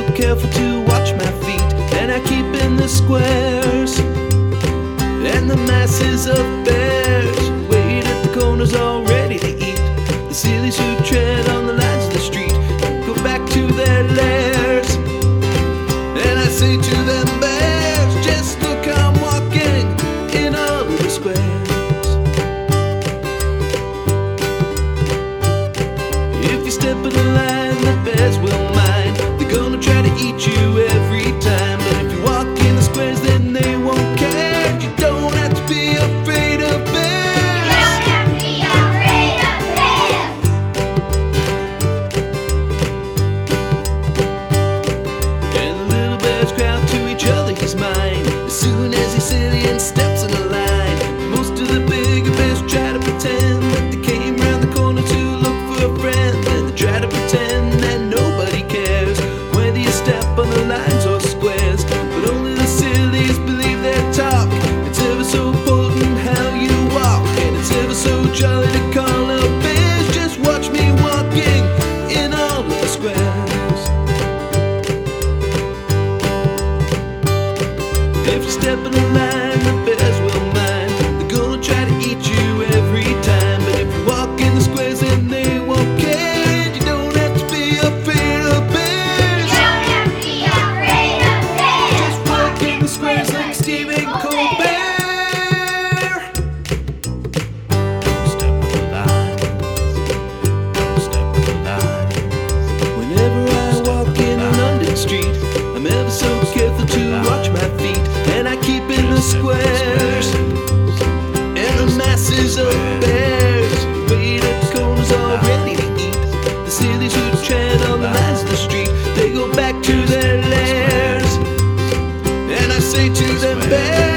so careful to watch my feet, and I keep in the squares. And the masses of bears wait at the corners all ready to eat. The sillies who tread on the lines of the street go back to their lairs. And I say to them, bears, just look, I'm walking in all the squares. If you step in the line, his mind as soon as he's silly and stupid. If you're stepping in the squares and the masses of bears. Waiter are ready to eat. The cities who tread on the master street, they go back to their lairs. And I say to them, bears.